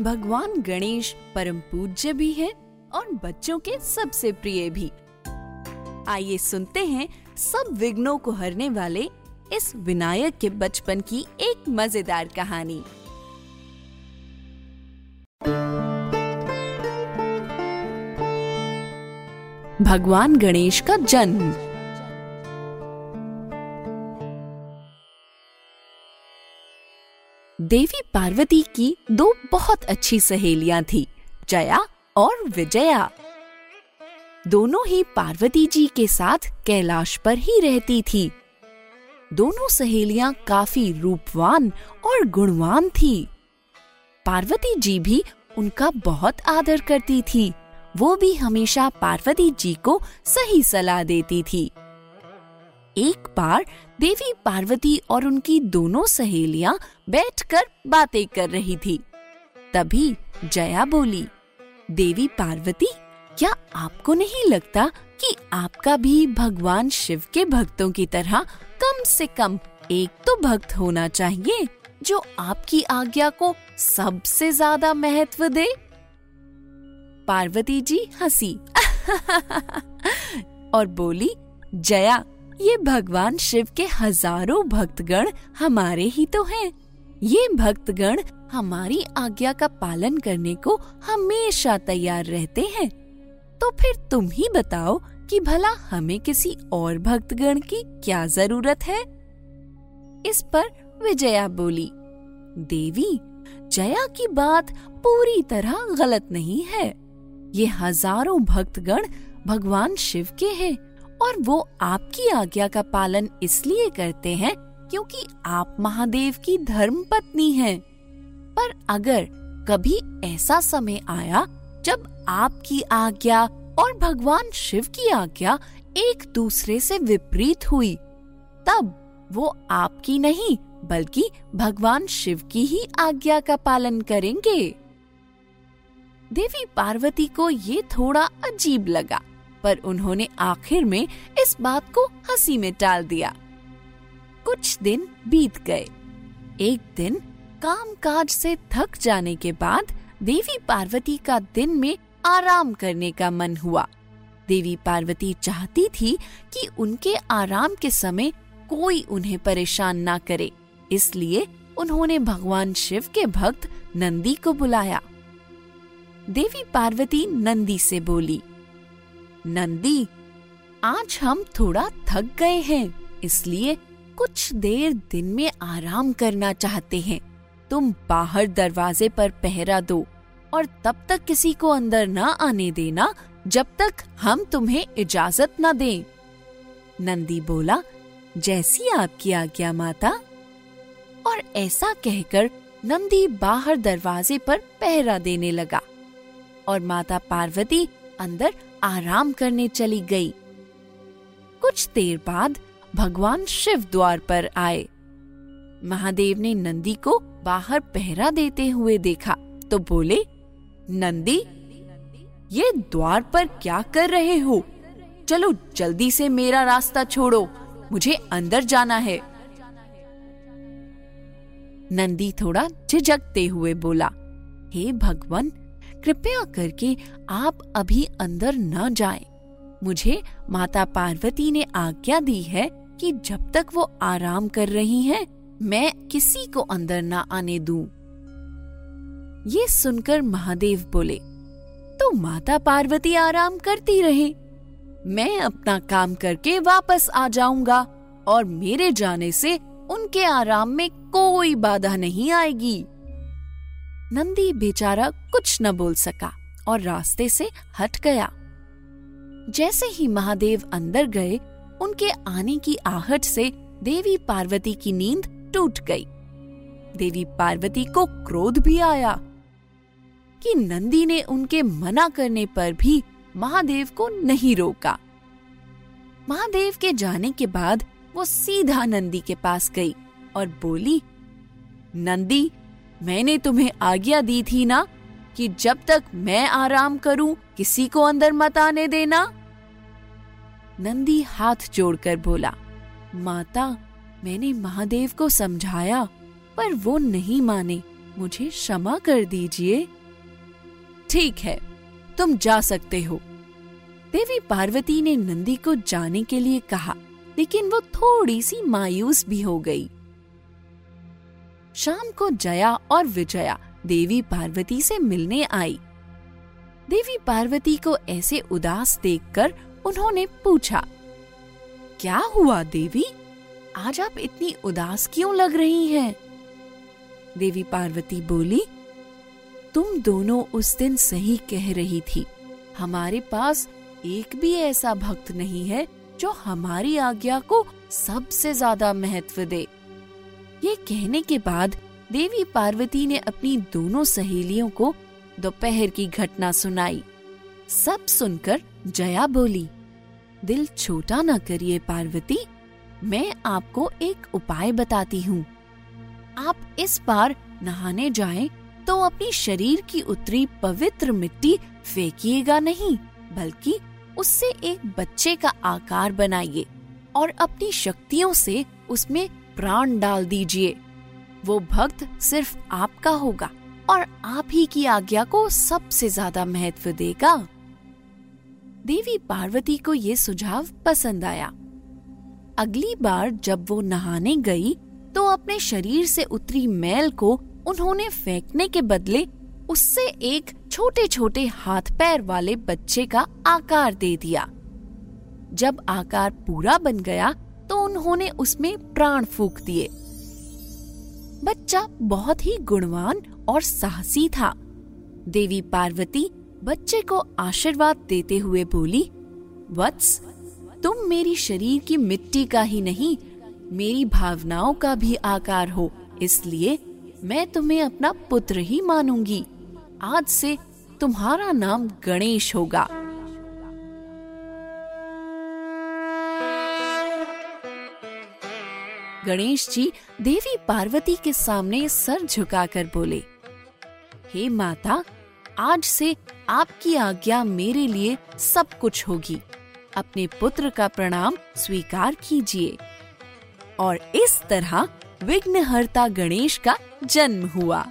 भगवान गणेश परम पूज्य भी है और बच्चों के सबसे प्रिय भी। आइए सुनते हैं सब विघ्नों को हरने वाले इस विनायक के बचपन की एक मज़ेदार कहानी। भगवान गणेश का जन्म देवी पार्वती की दो बहुत अच्छी सहेलियाँ थी, जया और विजया। दोनों ही पार्वती जी के साथ कैलाश पर ही रहती थी। दोनों सहेलियाँ काफ़ी रूपवान और गुणवान थी। पार्वती जी भी उनका बहुत आदर करती थी, वो भी हमेशा पार्वती जी को सही सलाह देती थी। एक बार देवी पार्वती और उनकी दोनों सहेलियाँ बैठकर बातें कर रही थी। तभी जया बोली, देवी पार्वती, क्या आपको नहीं लगता कि आपका भी भगवान शिव के भक्तों की तरह कम से कम एक तो भक्त होना चाहिए, जो आपकी आज्ञा को सबसे ज़्यादा महत्व दे? पार्वती जी हँसी और बोली, जया ये भगवान शिव के हज़ारों भक्तगण हमारे ही तो हैं। ये भक्तगण हमारी आज्ञा का पालन करने को हमेशा तैयार रहते हैं। तो फिर तुम ही बताओ कि भला हमें किसी और भक्तगण की क्या ज़रूरत है? इस पर विजया बोली, देवी, जया की बात पूरी तरह गलत नहीं है। ये हज़ारों भक्तगण भगवान शिव के हैं। और वो आपकी आज्ञा का पालन इसलिए करते हैं क्योंकि आप महादेव की धर्म पत्नी हैं। पर अगर कभी ऐसा समय आया जब आपकी आज्ञा और भगवान शिव की आज्ञा एक दूसरे से विपरीत हुई, तब वो आपकी नहीं, बल्कि भगवान शिव की ही आज्ञा का पालन करेंगे देवी पार्वती को ये थोड़ा अजीब लगा पर उन्होंने आखिर में इस बात को हँसी में टाल दिया। कुछ दिन बीत गए। एक दिन काम काज से थक जाने के बाद देवी पार्वती का दिन में आराम करने का मन हुआ। देवी पार्वती चाहती थी कि उनके आराम के समय कोई उन्हें परेशान ना करे, इसलिए उन्होंने भगवान शिव के भक्त नंदी को बुलाया। देवी पार्वती नंदी से बोली नंदी, आज हम थोड़ा थक गए हैं, इसलिए कुछ देर दिन में आराम करना चाहते हैं तुम बाहर दरवाजे पर पहरा दो और तब तक किसी को अंदर न आने देना जब तक हम तुम्हें इजाज़त न दें। नंदी बोला, जैसी आपकी आज्ञा, माता और ऐसा कहकर नंदी बाहर दरवाजे पर पहरा देने लगा और माता पार्वती अंदर आराम करने चली गई। कुछ देर बाद भगवान शिव द्वार पर आए। महादेव ने नंदी को बाहर पहरा देते हुए देखा तो बोले, नंदी, ये द्वार पर क्या कर रहे हो? चलो, जल्दी से मेरा रास्ता छोड़ो, मुझे अंदर जाना है। नंदी थोड़ा झिझकते हुए बोला, हे hey भगवान कृपया करके आप अभी अंदर न जाएँ। मुझे माता पार्वती ने आज्ञा दी है कि जब तक वो आराम कर रही हैं, मैं किसी को अंदर न आने दूँ। ये सुनकर महादेव बोले तो माता पार्वती आराम करती रहे मैं अपना काम करके वापस आ जाऊँगा और मेरे जाने से उनके आराम में कोई बाधा नहीं आएगी नंदी बेचारा कुछ न बोल सका और रास्ते से हट गया। जैसे ही महादेव अंदर गए, उनके आने की आहट से देवी पार्वती की नींद टूट गई। देवी पार्वती को क्रोध भी आया कि नंदी ने उनके मना करने पर भी महादेव को नहीं रोका। महादेव के जाने के बाद वो सीधा नंदी के पास गई और बोली, नंदी मैंने तुम्हें आज्ञा दी थी ना कि जब तक मैं आराम करूँ, किसी को अंदर मत आने देना। नंदी हाथ जोड़कर बोला, माता, मैंने महादेव को समझाया, पर वो नहीं माने। मुझे क्षमा कर दीजिए। ठीक है, तुम जा सकते हो। देवी पार्वती ने नंदी को जाने के लिए कहा, लेकिन वो थोड़ी सी मायूस भी हो गई। शाम को जया और विजया देवी पार्वती से मिलने आई। देवी पार्वती को ऐसे उदास देखकर उन्होंने पूछा, क्या हुआ देवी? आज आप इतनी उदास क्यों लग रही हैं? देवी पार्वती बोली, तुम दोनों उस दिन सही कह रही थी। हमारे पास एक भी ऐसा भक्त नहीं है जो हमारी आज्ञा को सबसे ज़्यादा महत्व दे। ये कहने के बाद देवी पार्वती ने अपनी दोनों सहेलियों को दोपहर की घटना सुनाई। सब सुनकर जया बोली, दिल छोटा न करिए पार्वती, मैं आपको एक उपाय बताती हूँ। आप इस बार नहाने जाएँ तो अपनी शरीर की उतरी पवित्र मिट्टी फेंकिएगा नहीं, बल्कि उससे एक बच्चे का आकार बनाइए और अपनी शक्तियों से उसमें प्राण डाल दीजिए। वो भक्त सिर्फ़ आपका होगा और आप ही की आज्ञा को सबसे ज़्यादा महत्व देगा। देवी पार्वती को ये सुझाव पसंद आया। अगली बार जब वो नहाने गई तो अपने शरीर से उतरी मैल को उन्होंने फेंकने के बदले उससे एक छोटे छोटे हाथ पैर वाले बच्चे का आकार दे दिया। जब आकार पूरा बन गया तो उन्होंने उसमें प्राण फूक दिए। बच्चा बहुत ही गुणवान और साहसी था। देवी पार्वती बच्चे को आशीर्वाद देते हुए बोली, वत्स, तुम मेरी शरीर की मिट्टी का ही नहीं, मेरी भावनाओं का भी आकार हो, इसलिए मैं तुम्हें अपना पुत्र ही मानूँगी। आज से तुम्हारा नाम गणेश होगा। गणेश जी देवी पार्वती के सामने सर झुकाकर बोले, हे माता, आज से आपकी आज्ञा मेरे लिए सब कुछ होगी। अपने पुत्र का प्रणाम स्वीकार कीजिए। और इस तरह विघ्नहर्ता गणेश का जन्म हुआ।